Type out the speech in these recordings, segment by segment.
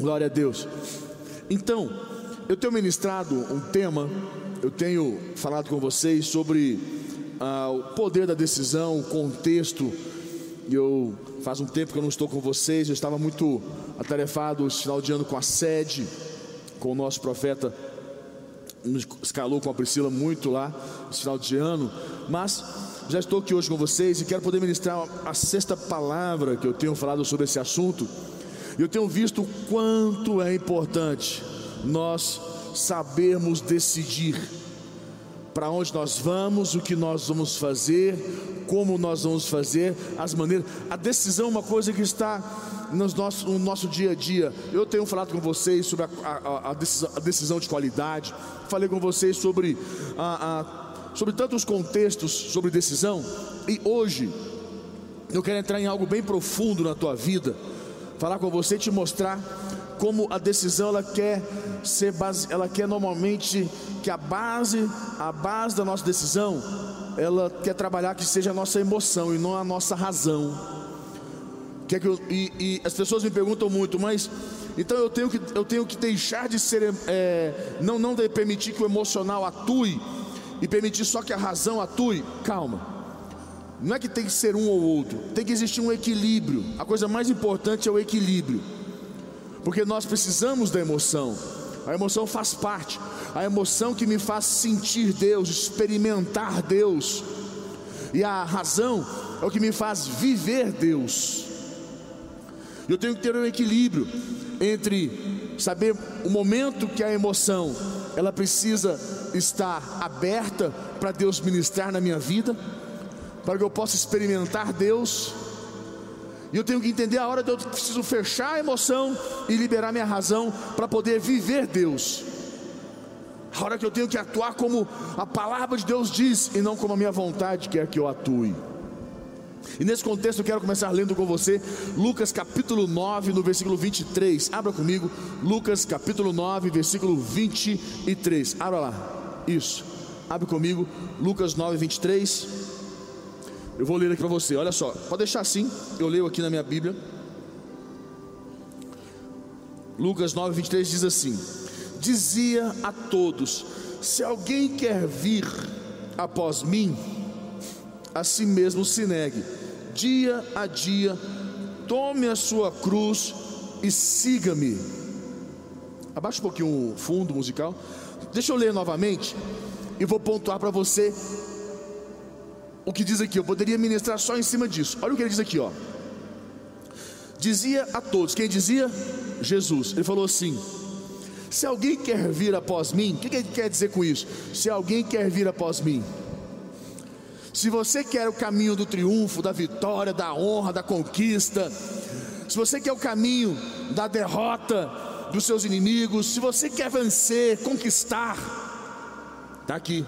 Glória a Deus. Então, eu tenho ministrado um tema, eu tenho falado com vocês sobre ah, o poder da decisão, o contexto. Eu faz um tempo que eu não estou com vocês, eu estava muito atarefado esse final de ano com a sede, com o nosso profeta escalou com a Priscila muito lá esse final de ano, mas já estou aqui hoje com vocês e quero poder ministrar a sexta palavra que eu tenho falado sobre esse assunto. Eu tenho visto quanto é importante nós sabermos decidir para onde nós vamos, o que nós vamos fazer, como nós vamos fazer, as maneiras. A decisão é uma coisa que está no nosso, no nosso dia a dia. Eu tenho falado com vocês sobre a, a, a, decisão, a decisão, de qualidade, falei com vocês sobre, sobre tantos contextos sobre decisão, e hoje eu quero entrar em algo bem profundo na tua vida, falar com você e te mostrar como a decisão ela quer ser base, ela quer normalmente que a base, a base da nossa decisão, ela quer trabalhar que seja a nossa emoção e não a nossa razão. Que é que eu, e, e, as pessoas me perguntam muito, mas então eu tenho que, eu tenho que deixar de ser, é, não, não permitir que o emocional atue e permitir só que a razão atue. Calma. Não é que tem que ser um ou outro, tem que existir um equilíbrio. A coisa mais importante é o equilíbrio, porque nós precisamos da emoção. A emoção faz parte, a emoção que me faz sentir Deus, experimentar Deus, e a razão é o que me faz viver Deus. Eu tenho que ter um equilíbrio entre saber o momento que a emoção ela precisa estar aberta para Deus ministrar na minha vida, para que eu possa experimentar Deus. E eu tenho que entender a hora que eu preciso fechar a emoção e liberar minha razão para poder viver Deus. A hora que eu tenho que atuar como a palavra de Deus diz e não como a minha vontade quer que eu atue. E nesse contexto eu quero começar lendo com você Lucas capítulo 9, no versículo 23. Abra comigo, Lucas capítulo 9, versículo 23. Abra lá. Isso. Abre comigo, Lucas 9, 23. Eu vou ler aqui para você. Olha só, pode deixar assim. Eu leio aqui na minha Bíblia. Lucas 9, 23 diz assim: Dizia a todos: Se alguém quer vir após mim, a si mesmo se negue, dia a dia, tome a sua cruz e siga-me. Abaixa um pouquinho o fundo musical. Deixa eu ler novamente e vou pontuar para você o que diz aqui. Eu poderia ministrar só em cima disso. Olha o que ele diz aqui, ó. Dizia a todos, quem dizia? Jesus. Ele falou assim: Se alguém quer vir após mim, o que ele quer dizer com isso? Se alguém quer vir após mim, se você quer o caminho do triunfo, da vitória, da honra, da conquista, se você quer o caminho da derrota dos seus inimigos, se você quer vencer, conquistar, está aqui.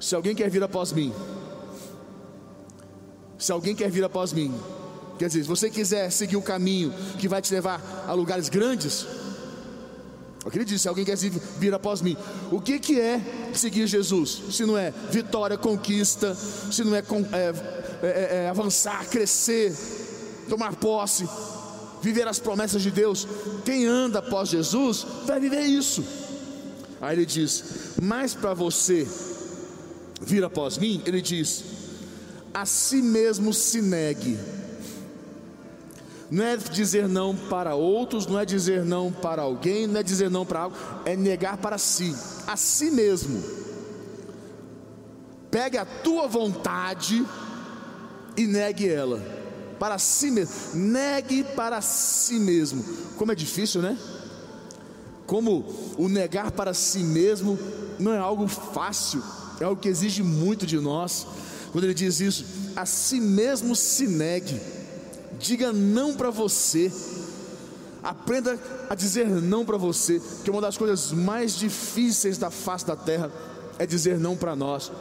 Se alguém quer vir após mim, se alguém quer vir após mim, quer dizer, se você quiser seguir o caminho que vai te levar a lugares grandes, eu acredito, se alguém quer vir após mim, o que, que é seguir Jesus? Se não é vitória, conquista, se não é, é, é, é avançar, crescer, tomar posse, viver as promessas de Deus, quem anda após Jesus vai viver isso. Aí ele diz: Mas para você vir após mim, ele diz: A si mesmo se negue não é dizer não para outros, não é dizer não para alguém, não é dizer não para algo, é negar para si, a si mesmo. Pegue a tua vontade e negue ela para si mesmo. Negue para si mesmo. Como é difícil, né? Como o negar para si mesmo não é algo fácil, é algo que exige muito de nós. Quando ele diz isso, a si mesmo se negue. Diga não para você. Aprenda a dizer não para você, que uma das coisas mais difíceis da face da terra é dizer não para nós,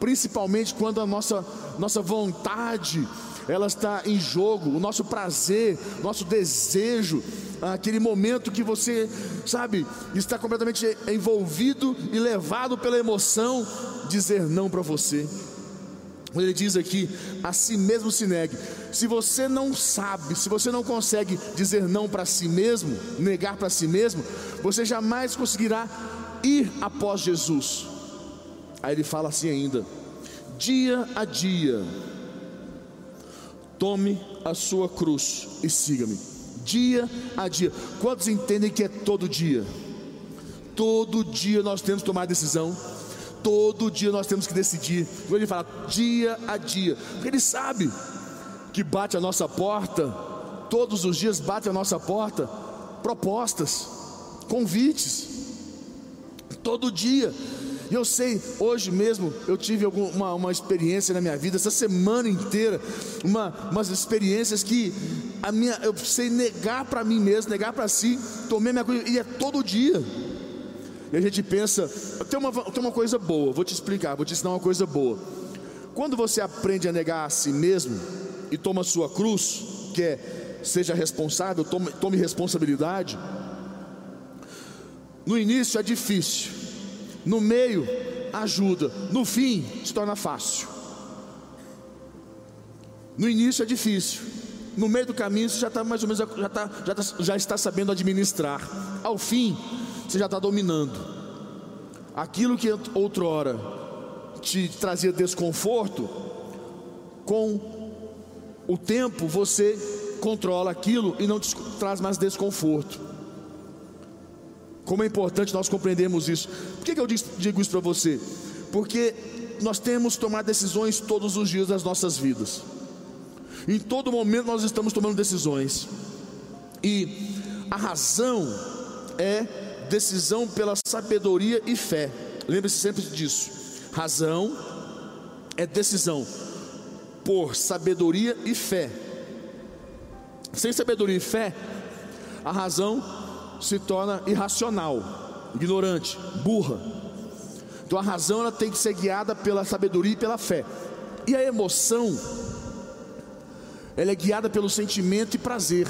principalmente quando a nossa, nossa vontade ela está em jogo, o nosso prazer, nosso desejo, aquele momento que você, sabe, está completamente envolvido e levado pela emoção, dizer não para você. Ele diz aqui, a si mesmo se negue. Se você não sabe, se você não consegue dizer não para si mesmo, negar para si mesmo, você jamais conseguirá ir após Jesus. Aí ele fala assim ainda: dia a dia, tome a sua cruz e siga-me. Dia a dia. Quantos entendem que é todo dia? Todo dia nós temos que tomar decisão Todo dia nós temos que decidir. Ele fala dia a dia, porque Ele sabe que bate a nossa porta, todos os dias bate a nossa porta, propostas, convites, todo dia. E eu sei, hoje mesmo eu tive alguma uma experiência na minha vida, essa semana inteira, uma, umas experiências que a minha, eu precisei negar para mim mesmo, negar para si, tomei minha coisa, e é todo dia. E a gente pensa, tem uma, tem uma coisa boa, vou te explicar, vou te ensinar uma coisa boa. Quando você aprende a negar a si mesmo e toma sua cruz, que é seja responsável, tome, tome responsabilidade. No início é difícil, no meio ajuda, no fim se torna fácil. No início é difícil, no meio do caminho você já está mais ou menos já, tá, já, tá, já está sabendo administrar. Ao fim você já está dominando. Aquilo que outrora te trazia desconforto, com o tempo você controla aquilo e não te traz mais desconforto. Como é importante nós compreendermos isso. Por que, que eu digo isso para você? Porque nós temos que tomar decisões todos os dias das nossas vidas. Em todo momento nós estamos tomando decisões. E a razão é decisão pela sabedoria e fé. Lembre-se sempre disso. Razão é decisão por sabedoria e fé. Sem sabedoria e fé, a razão se torna irracional, ignorante, burra. Então a razão ela tem que ser guiada pela sabedoria e pela fé. E a emoção ela é guiada pelo sentimento e prazer.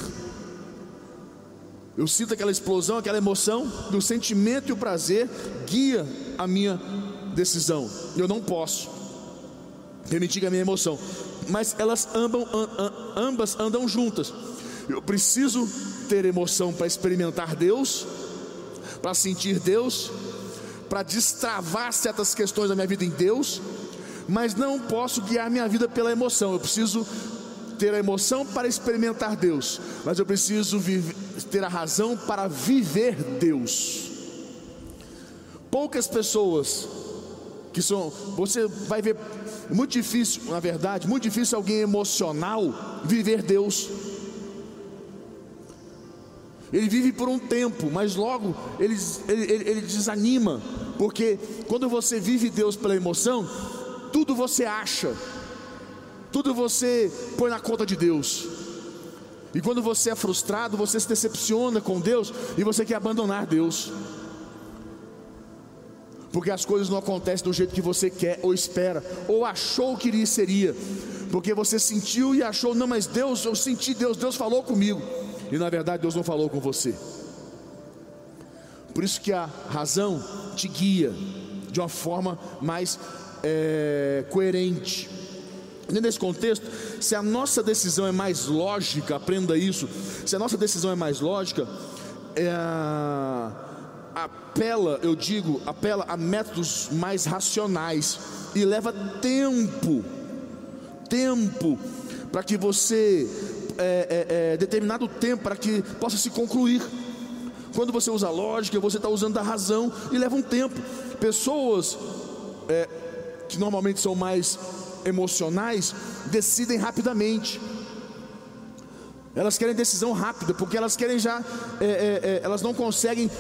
Eu sinto aquela explosão, aquela emoção, do sentimento e o prazer guia a minha decisão. Eu não posso permitir a minha emoção, mas elas ambam, ambas andam juntas. Eu preciso ter emoção para experimentar Deus, para sentir Deus, para destravar certas questões da minha vida em Deus, mas não posso guiar minha vida pela emoção. Eu preciso ter a emoção para experimentar Deus, mas eu preciso viver, ter a razão para viver Deus. Poucas pessoas que são, você vai ver, muito difícil, na verdade, muito difícil alguém emocional viver Deus. Ele vive por um tempo, mas logo ele, ele, ele, desanima, porque quando você vive Deus pela emoção, tudo você acha, tudo você põe na conta de Deus. E quando você é frustrado, você se decepciona com Deus e você quer abandonar Deus. Porque as coisas não acontecem do jeito que você quer ou espera, ou achou que iria seria. Porque você sentiu e achou, não, mas Deus, eu senti Deus, Deus falou comigo. E na verdade Deus não falou com você. Por isso que a razão te guia de uma forma mais é, coerente. Nesse contexto, se a nossa decisão é mais lógica, aprenda isso. Se a nossa decisão é mais lógica, é, apela, eu digo, apela a métodos mais racionais e leva tempo, tempo para que você é, é, é, determinado tempo para que possa se concluir. Quando você usa lógica, você está usando a razão e leva um tempo. Pessoas é, que normalmente são mais emocionais decidem rapidamente. Elas querem decisão rápida, porque elas querem já, é, é, é, elas não conseguem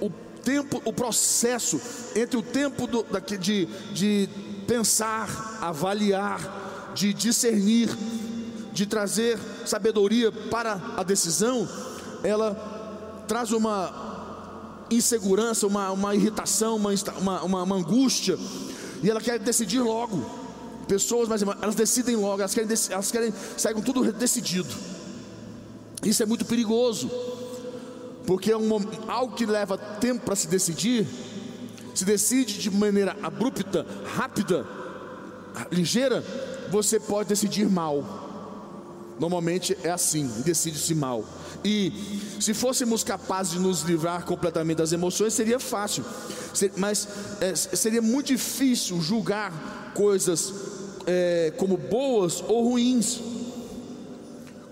o tempo, o processo entre o tempo do, de, de pensar, avaliar, de discernir, de trazer sabedoria para a decisão, ela traz uma insegurança, uma, uma irritação, uma, uma, uma angústia, e ela quer decidir logo. Pessoas, mas elas decidem logo, elas querem, elas querem sair com tudo decidido. Isso é muito perigoso, porque é um, algo que leva tempo para se decidir, se decide de maneira abrupta, rápida, ligeira, você pode decidir mal. Normalmente é assim, decide-se mal. E se fôssemos capazes de nos livrar completamente das emoções, seria fácil. Mas é, seria muito difícil julgar coisas é, como boas ou ruins.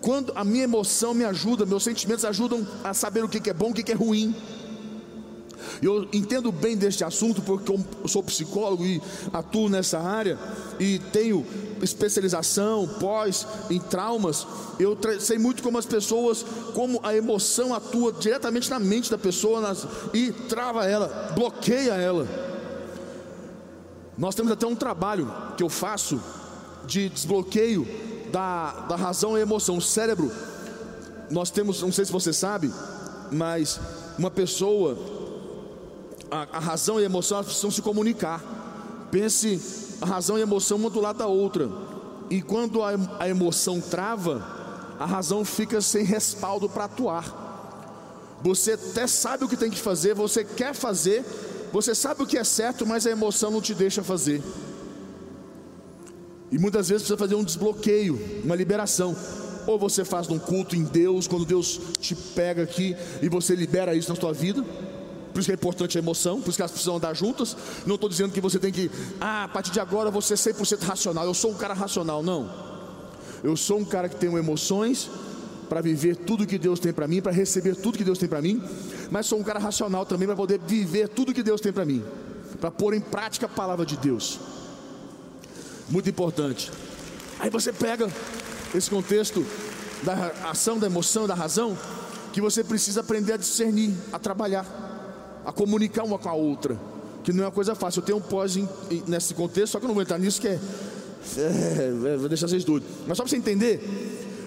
Quando a minha emoção me ajuda, meus sentimentos ajudam a saber o que é bom, o que é ruim. Eu entendo bem deste assunto porque eu sou psicólogo e atuo nessa área e tenho especialização pós em traumas. Eu sei muito como as pessoas, como a emoção atua diretamente na mente da pessoa nas, e trava ela, bloqueia ela. Nós temos até um trabalho que eu faço de desbloqueio da, da razão e emoção. O cérebro, nós temos, não sei se você sabe, mas uma pessoa a, a razão e a emoção precisam se comunicar. Pense a razão e a emoção uma do lado da outra. E quando a, a emoção trava, a razão fica sem respaldo para atuar. Você até sabe o que tem que fazer, você quer fazer, você sabe o que é certo, mas a emoção não te deixa fazer. E muitas vezes precisa fazer um desbloqueio, uma liberação. Ou você faz um culto em Deus, quando Deus te pega aqui e você libera isso na sua vida por isso que é importante a emoção, por isso que elas precisam andar juntas. Não estou dizendo que você tem que, ah, a partir de agora você é 100% racional. Eu sou um cara racional, não. Eu sou um cara que tem emoções para viver tudo que Deus tem para mim, para receber tudo que Deus tem para mim, mas sou um cara racional também para poder viver tudo que Deus tem para mim, para pôr em prática a palavra de Deus. Muito importante. Aí você pega esse contexto da ação, da emoção, da razão, que você precisa aprender a discernir, a trabalhar a comunicar uma com a outra, que não é uma coisa fácil. Eu tenho um pós nesse contexto, só que eu não vou entrar nisso, que é, é, é vou deixar vocês doidos. Mas só para você entender,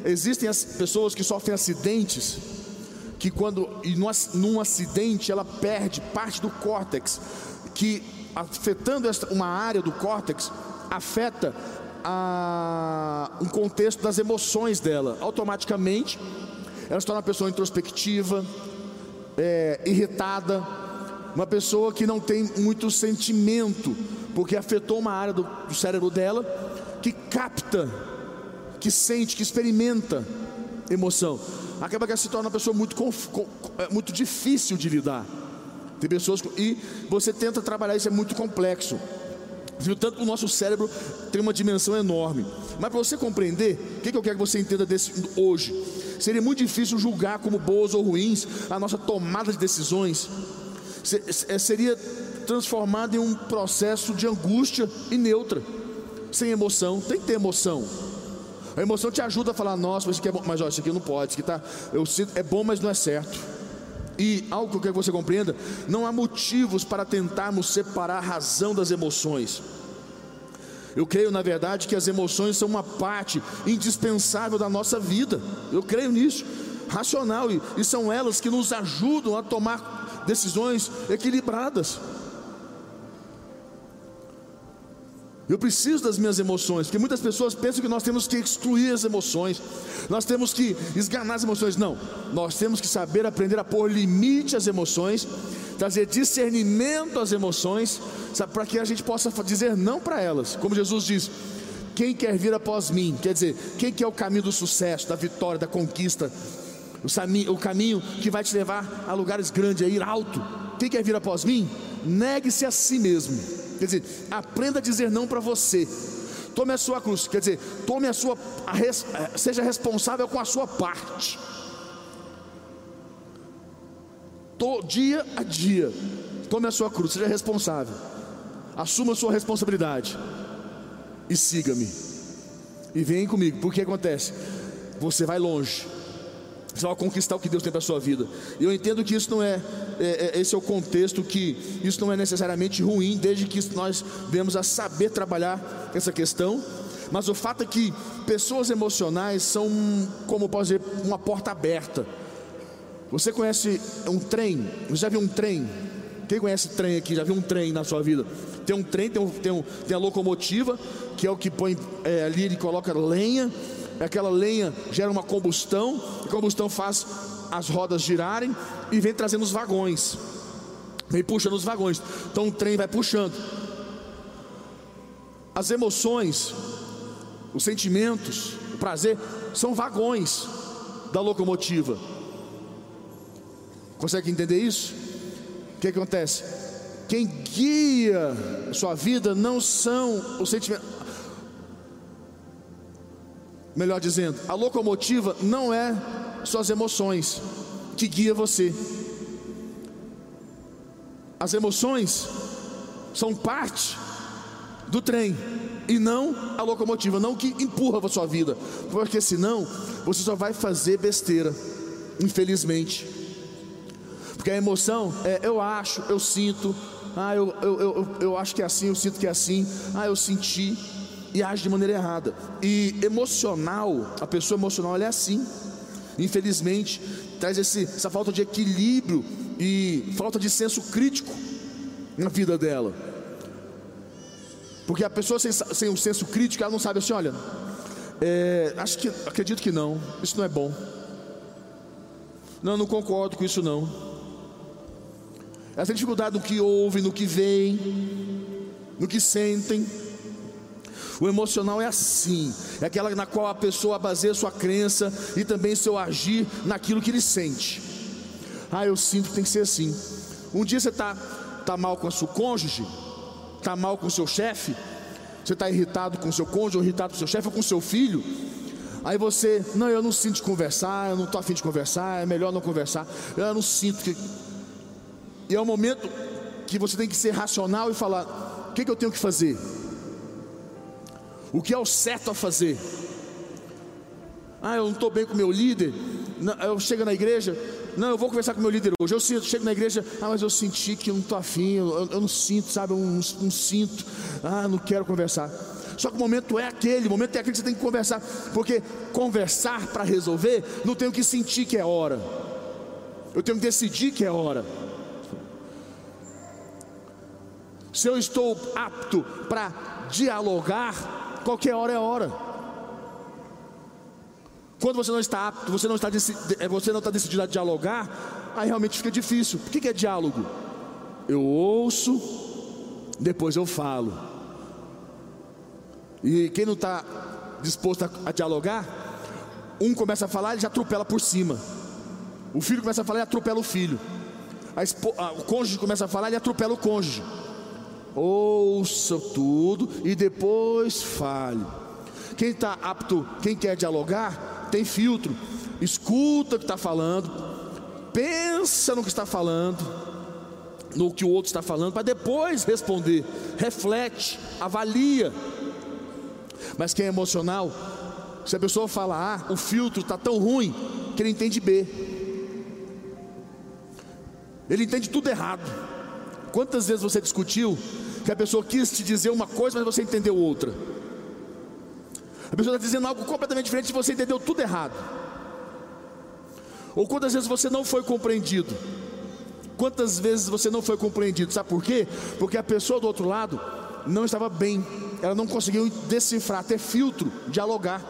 existem as pessoas que sofrem acidentes, que quando num, acidente ela perde parte do córtex, que afetando uma área do córtex afeta a, um contexto das emoções dela. Automaticamente, ela se torna uma pessoa introspectiva, é, irritada, uma pessoa que não tem muito sentimento, porque afetou uma área do, do cérebro dela que capta, que sente, que experimenta emoção. Acaba que se torna uma pessoa muito, é, muito difícil de lidar. Tem pessoas e você tenta trabalhar isso é muito complexo. Tanto o nosso cérebro tem uma dimensão enorme. Mas para você compreender, o que, que eu quero que você entenda desse, hoje? Seria muito difícil julgar como boas ou ruins a nossa tomada de decisões é, seria transformado em um processo de angústia e neutra, sem emoção. Tem que ter emoção. A emoção te ajuda a falar, nossa, isso aqui é bom, mas olha, isso aqui não pode, isso aqui tá, eu é bom, mas não é certo. E algo que eu quero que você compreenda: não há motivos para tentarmos separar a razão das emoções. Eu creio, na verdade, que as emoções são uma parte indispensável da nossa vida. Eu creio nisso, racional, e, e são elas que nos ajudam a tomar decisões equilibradas. Eu preciso das minhas emoções, porque muitas pessoas pensam que nós temos que excluir as emoções, nós temos que esganar as emoções. Não, nós temos que saber aprender a pôr limite às emoções, trazer discernimento às emoções, para que a gente possa dizer não para elas. Como Jesus diz: quem quer vir após mim, quer dizer, quem quer o caminho do sucesso, da vitória, da conquista, o caminho que vai te levar a lugares grandes, a ir alto. Quem quer vir após mim? Negue-se a si mesmo. Quer dizer, aprenda a dizer não para você. Tome a sua cruz, quer dizer, tome a sua, a res, eh, seja responsável com a sua parte. Tô, dia a dia, tome a sua cruz, seja responsável. Assuma a sua responsabilidade e siga-me. E vem comigo, porque acontece? Você vai longe você vai conquistar o que Deus tem para sua vida. E eu entendo que isso não é, é, é, esse é o contexto que isso não é necessariamente ruim, desde que nós vemos a saber trabalhar essa questão. Mas o fato é que pessoas emocionais são, como posso dizer, uma porta aberta. Você conhece um trem? Você já viu um trem? Quem conhece trem aqui? Já viu um trem na sua vida? Tem um trem, tem, um, tem, um, tem a locomotiva, que é o que põe é, ali, ele coloca lenha aquela lenha gera uma combustão, a combustão faz as rodas girarem e vem trazendo os vagões, vem puxando os vagões. Então o trem vai puxando. As emoções, os sentimentos, o prazer são vagões da locomotiva. Consegue entender isso? O que acontece? Quem guia sua vida não são os sentimentos. Melhor dizendo, a locomotiva não é suas emoções que guia você. As emoções são parte do trem e não a locomotiva, não que empurra a sua vida, porque senão você só vai fazer besteira, infelizmente. Porque a emoção é eu acho, eu sinto, ah, eu, eu, eu, eu acho que é assim, eu sinto que é assim, ah, eu senti e age de maneira errada. E emocional, a pessoa emocional é assim, infelizmente, traz esse, essa falta de equilíbrio e falta de senso crítico na vida dela. Porque a pessoa sem, sem um senso crítico, ela não sabe assim, olha, é, acho que acredito que não, isso não é bom. Não, não concordo com isso não. Tem dificuldade no que ouve, no que vem, no que sentem. O emocional é assim, é aquela na qual a pessoa baseia sua crença e também seu agir naquilo que ele sente. Ah, eu sinto que tem que ser assim. Um dia você está tá mal com a sua cônjuge, está mal com o seu chefe, você está irritado com o seu cônjuge, ou irritado com o seu chefe, ou com o seu filho. Aí você, não, eu não sinto de conversar, eu não estou afim de conversar, é melhor não conversar, eu não sinto que. E é o momento que você tem que ser racional e falar: o que, que eu tenho que fazer? O que é o certo a fazer? Ah, eu não estou bem com meu líder. Não, eu chego na igreja, não, eu vou conversar com meu líder hoje. Eu sinto, chego na igreja, ah, mas eu senti que eu não estou afim, eu, eu, não sinto, sabe? Eu não, não sinto, ah, não quero conversar. Só que o momento é aquele, o momento é aquele que você tem que conversar, porque conversar para resolver, não tenho que sentir que é hora, eu tenho que decidir que é hora. Se eu estou apto para dialogar, qualquer hora é hora. Quando você não está apto, você não está, é, você não está decidido a dialogar, aí realmente fica difícil. O que é diálogo? Eu ouço, depois eu falo. E quem não está disposto a, a dialogar, um começa a falar, ele já atropela por cima. O filho começa a falar, ele atropela o filho. A, o cônjuge começa a falar, ele atropela o cônjuge. Ouça tudo e depois fale. Quem está apto, quem quer dialogar, tem filtro. Escuta o que está falando, pensa no que está falando, no que o outro está falando, para depois responder. Reflete, avalia. Mas quem é emocional, se a pessoa fala A, o filtro está tão ruim que ele entende B. Ele entende tudo errado. Quantas vezes você discutiu que a pessoa quis te dizer uma coisa, mas você entendeu outra? A pessoa está dizendo algo completamente diferente e você entendeu tudo errado. Ou quantas vezes você não foi compreendido? Quantas vezes você não foi compreendido? Sabe por quê? Porque a pessoa do outro lado não estava bem, ela não conseguiu decifrar, ter filtro, dialogar.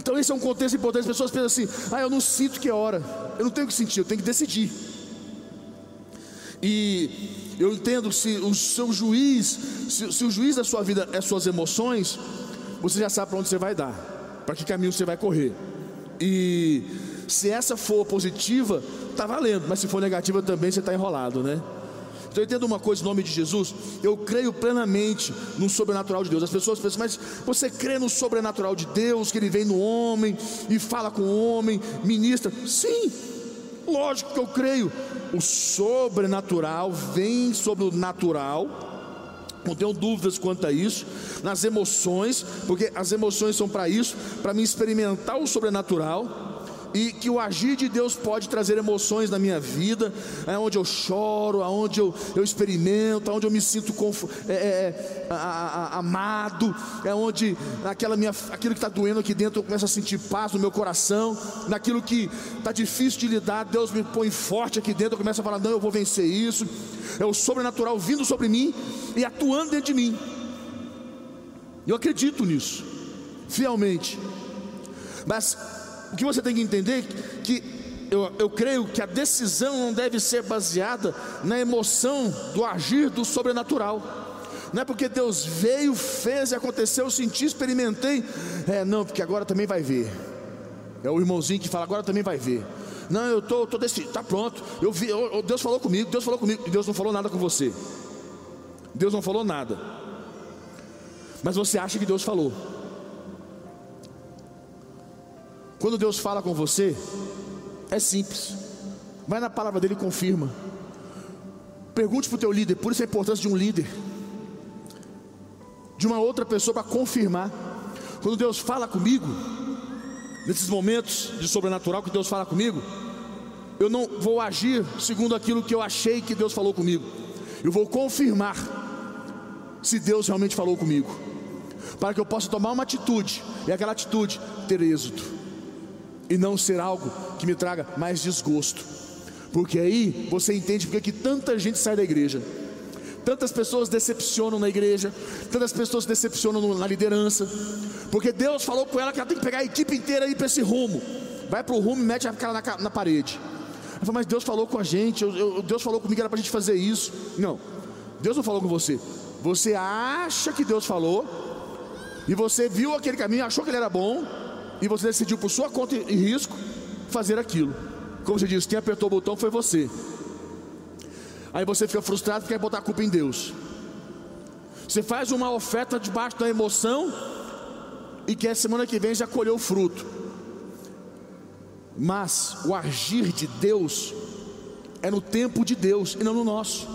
Então esse é um contexto importante. As pessoas pensam assim: ah, eu não sinto que é hora, eu não tenho que sentir, eu tenho que decidir. E eu entendo se o seu juiz, se, se o juiz da sua vida é suas emoções, você já sabe para onde você vai dar, para que caminho você vai correr. E se essa for positiva, está valendo, mas se for negativa também você está enrolado, né? Então eu entendo uma coisa em nome de Jesus, eu creio plenamente no sobrenatural de Deus. As pessoas pensam, mas você crê no sobrenatural de Deus, que ele vem no homem e fala com o homem, ministra? Sim, lógico que eu creio. O sobrenatural vem sobre o natural não tenho dúvidas quanto a isso, nas emoções, porque as emoções são para isso, para me experimentar o sobrenatural e que o agir de Deus pode trazer emoções na minha vida, é onde eu choro, aonde eu, eu experimento, aonde eu me sinto é, é, é, a, a, amado, é onde aquela minha, aquilo que está doendo aqui dentro eu começo a sentir paz no meu coração, naquilo que está difícil de lidar, Deus me põe forte aqui dentro, eu começo a falar, não, eu vou vencer isso, é o sobrenatural vindo sobre mim e atuando dentro de mim. Eu acredito nisso, fielmente. Mas o que você tem que entender é que eu, eu creio que a decisão não deve ser baseada na emoção do agir do sobrenatural. Não é porque Deus veio, fez e aconteceu, eu senti, experimentei. É, não, porque agora também vai ver. É o irmãozinho que fala, agora também vai ver. Não, eu tô, tô desse, tá pronto. Eu vi, eu, Deus falou comigo, Deus falou comigo, Deus não falou nada com você. Deus não falou nada. Mas você acha que Deus falou. Quando Deus fala com você, é simples. Vai na palavra dele e confirma. Pergunte para o teu líder, por isso a importância de um líder, de uma outra pessoa para confirmar. Quando Deus fala comigo, nesses momentos de sobrenatural que Deus fala comigo, eu não vou agir segundo aquilo que eu achei que Deus falou comigo, eu vou confirmar se Deus realmente falou comigo, para que eu possa tomar uma atitude e aquela atitude ter êxito, e não ser algo que me traga mais desgosto, porque aí você entende porque que tanta gente sai da igreja. Tantas pessoas decepcionam na igreja, tantas pessoas decepcionam na liderança, porque Deus falou com ela que ela tem que pegar a equipe inteira e ir para esse rumo. Vai para o rumo e mete a cara na, na parede. Ela falou, mas Deus falou com a gente, eu, eu, Deus falou comigo, era para a gente fazer isso. Não, Deus não falou com você. Você acha que Deus falou, e você viu aquele caminho, achou que ele era bom, e você decidiu por sua conta e risco fazer aquilo. Como você diz, quem apertou o botão foi você. Aí você fica frustrado e quer botar a culpa em Deus. Você faz uma oferta debaixo da emoção e quer semana que vem já colheu o fruto. Mas o agir de Deus é no tempo de Deus e não no nosso.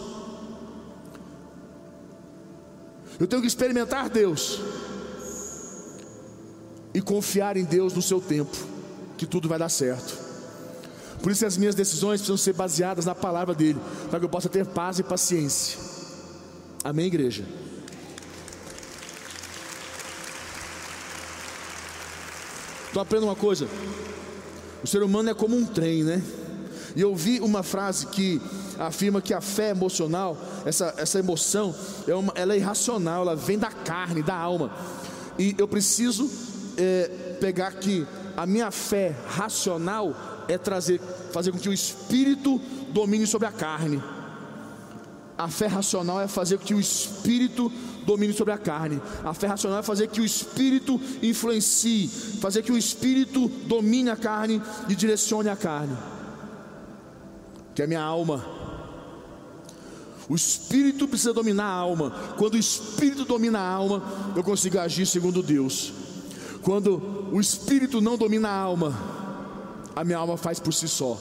Eu tenho que experimentar Deus e confiar em Deus no seu tempo, que tudo vai dar certo. Por isso as minhas decisões precisam ser baseadas na palavra dele, para que eu possa ter paz e paciência. Amém, igreja? Então aprenda uma coisa: o ser humano é como um trem, né? E eu vi uma frase que afirma que a fé emocional, essa, essa emoção, é uma, ela é irracional, ela vem da carne, da alma. E eu preciso é, pegar que a minha fé racional é trazer, fazer com que o espírito domine sobre a carne. A fé racional é fazer com que o espírito domine sobre a carne. A fé racional é fazer que o espírito influencie, fazer que o espírito domine a carne e direcione a carne. Que é a minha alma. O espírito precisa dominar a alma. Quando o espírito domina a alma, eu consigo agir segundo Deus. Quando o espírito não domina a alma, a minha alma faz por si só.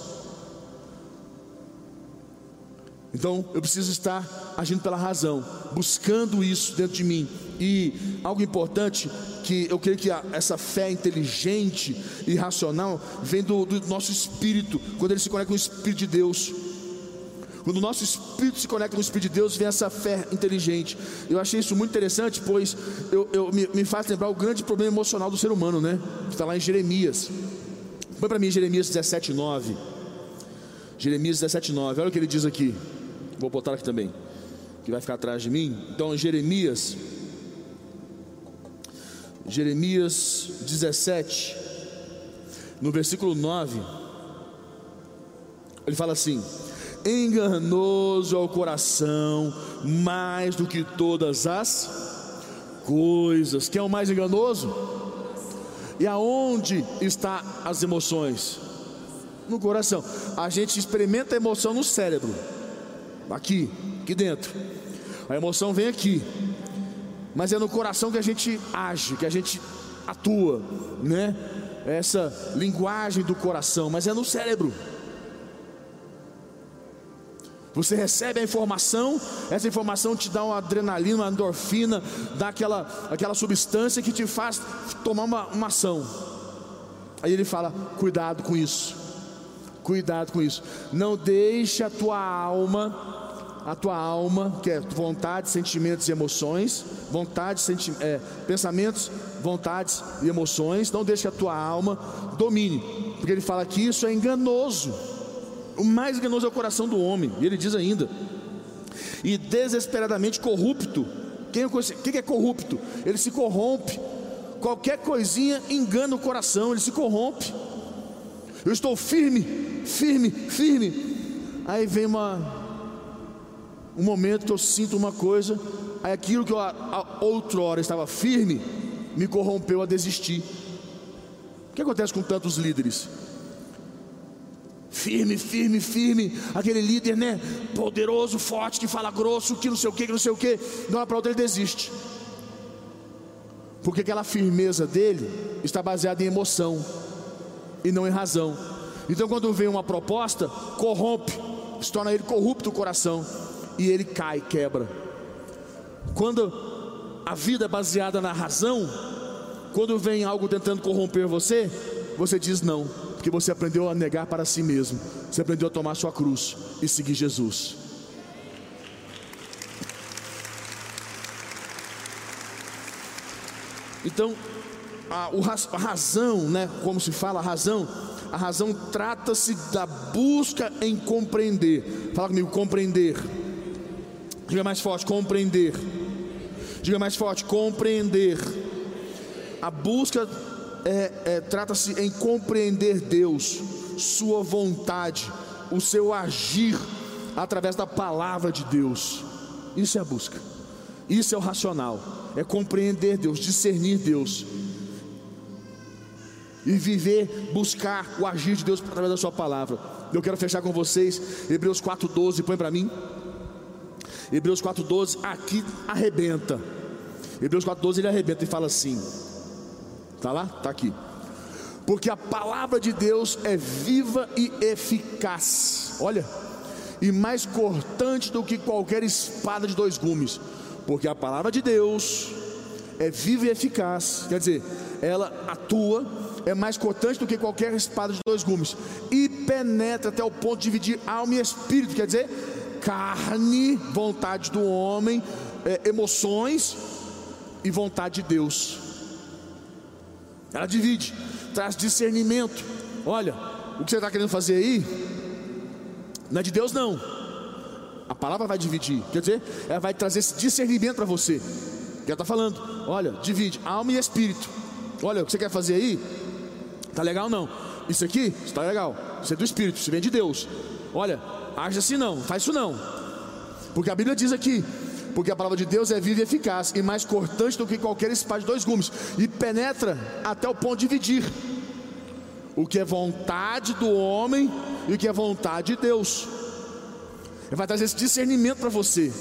Então eu preciso estar agindo pela razão, buscando isso dentro de mim. E algo importante que eu creio que a, essa fé inteligente e racional vem do, do nosso espírito, quando ele se conecta com o Espírito de Deus. Quando o nosso espírito se conecta com o Espírito de Deus, vem essa fé inteligente. Eu achei isso muito interessante, pois eu, eu me, me, faz lembrar o grande problema emocional do ser humano, né? Que está lá em Jeremias. Põe para mim Jeremias 17, 9. Jeremias 17, 9. Olha o que ele diz aqui. Vou botar aqui também, que vai ficar atrás de mim. Então, Jeremias, Jeremias 17, no versículo 9, ele fala assim: enganoso é o coração mais do que todas as coisas. Quem é o mais enganoso? E aonde está as emoções? No coração. A gente experimenta a emoção no cérebro. Aqui, aqui dentro. A emoção vem aqui. Mas é no coração que a gente age, que a gente atua, né? Essa linguagem do coração, mas é no cérebro. Você recebe a informação, essa informação te dá uma adrenalina, uma endorfina, dá aquela, aquela substância que te faz tomar uma, uma ação. Aí ele fala: cuidado com isso, cuidado com isso. Não deixe a tua alma, a tua alma, que é vontade, sentimentos e emoções, vontade, senti é, pensamentos, vontades e emoções, não deixe a tua alma domine, porque ele fala que isso é enganoso. O mais enganoso é o coração do homem. E ele diz ainda: e desesperadamente corrupto. Quem, quem é corrupto? Ele se corrompe. Qualquer coisinha engana o coração, ele se corrompe. Eu estou firme, firme, firme. Aí vem uma, um momento que eu sinto uma coisa Aí aquilo que eu a, a outrora estava firme me corrompeu a desistir. O que acontece com tantos líderes? Firme, firme, firme, aquele líder, né? Poderoso, forte, que fala grosso, que não sei o que, que não sei o que. De uma para outra ele desiste. Porque aquela firmeza dele está baseada em emoção e não em razão. Então, quando vem uma proposta, corrompe, se torna ele corrupto o coração e ele cai, quebra. Quando a vida é baseada na razão, quando vem algo tentando corromper você, você diz não, porque você aprendeu a negar para si mesmo, você aprendeu a tomar sua cruz e seguir Jesus. Então, a, a razão, né, como se fala, a razão, a razão trata-se da busca em compreender. Fala comigo, compreender. Diga mais forte, compreender. Diga mais forte, compreender. A busca é, é, trata-se em compreender Deus, Sua vontade, o seu agir através da palavra de Deus. Isso é a busca. Isso é o racional. É compreender Deus, discernir Deus e viver, buscar o agir de Deus através da Sua palavra. Eu quero fechar com vocês, Hebreus 4,12, põe para mim. Hebreus 4,12, aqui arrebenta. Hebreus 4,12 ele arrebenta e fala assim: Está lá? Está aqui. Porque a palavra de Deus é viva e eficaz. Olha, e mais cortante do que qualquer espada de dois gumes. Porque a palavra de Deus é viva e eficaz. Quer dizer, ela atua é mais cortante do que qualquer espada de dois gumes, e penetra até o ponto de dividir alma e espírito, quer dizer, carne, vontade do homem, é, emoções e vontade de Deus. Ela divide, traz discernimento. Olha, o que você está querendo fazer aí, não é de Deus, não. A palavra vai dividir, quer dizer, ela vai trazer esse discernimento para você. Que ela está falando, olha, divide alma e espírito. Olha, o que você quer fazer aí, Tá legal não? Isso aqui está legal. Isso é do Espírito, isso vem de Deus. Olha, age assim não, faz isso não. Porque a Bíblia diz aqui, porque a palavra de Deus é viva e eficaz e mais cortante do que qualquer espada de dois gumes e penetra até o ponto de dividir o que é vontade do homem e o que é vontade de Deus. Ele vai trazer esse discernimento para você,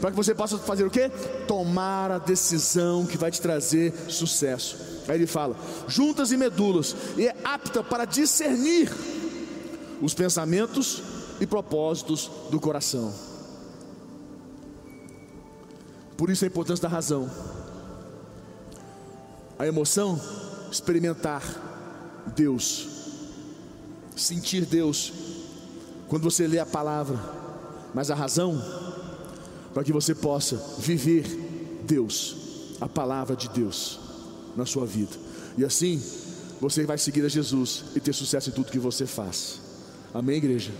para que você possa fazer o que? Tomar a decisão que vai te trazer sucesso. Aí ele fala: juntas e medulas, e é apta para discernir os pensamentos e propósitos do coração. Por isso a importância da razão. A emoção, experimentar Deus, sentir Deus, quando você lê a palavra, mas a razão, para que você possa viver Deus, a palavra de Deus na sua vida. E assim, você vai seguir a Jesus e ter sucesso em tudo que você faz. Amém, igreja?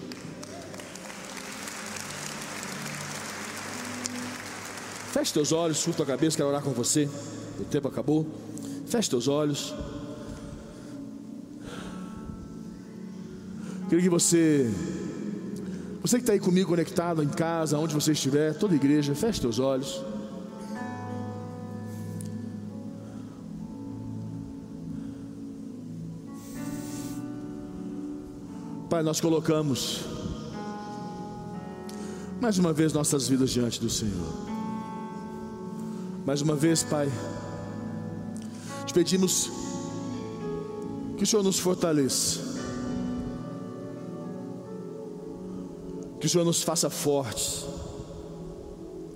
Feche teus olhos, surta a cabeça, quero orar com você. O tempo acabou. Feche teus olhos. Queria que você, você que está aí comigo conectado em casa, onde você estiver, toda igreja, feche teus olhos. Pai, nós colocamos mais uma vez nossas vidas diante do Senhor. Mais uma vez, Pai, te pedimos que o Senhor nos fortaleça, que o Senhor nos faça fortes,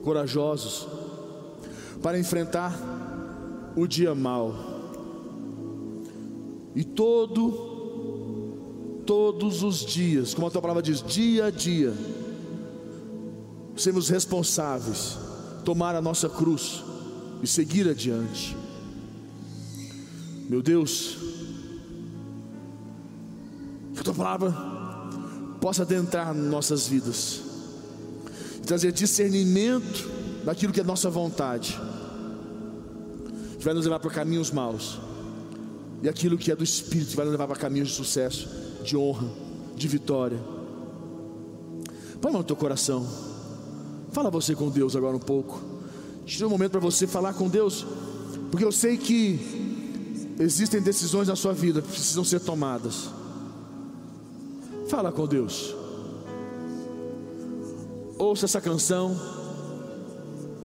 corajosos, para enfrentar o dia mal e todo todos os dias, como a tua palavra diz, dia a dia, sermos responsáveis, tomar a nossa cruz e seguir adiante. Meu Deus, que a tua palavra possa adentrar nossas vidas, e trazer discernimento daquilo que é nossa vontade, que vai nos levar para caminhos maus, e aquilo que é do Espírito, que vai nos levar para caminhos de sucesso de honra, de vitória. Põe no teu coração. Fala você com Deus agora um pouco. Tira um momento para você falar com Deus, porque eu sei que existem decisões na sua vida que precisam ser tomadas. Fala com Deus. Ouça essa canção.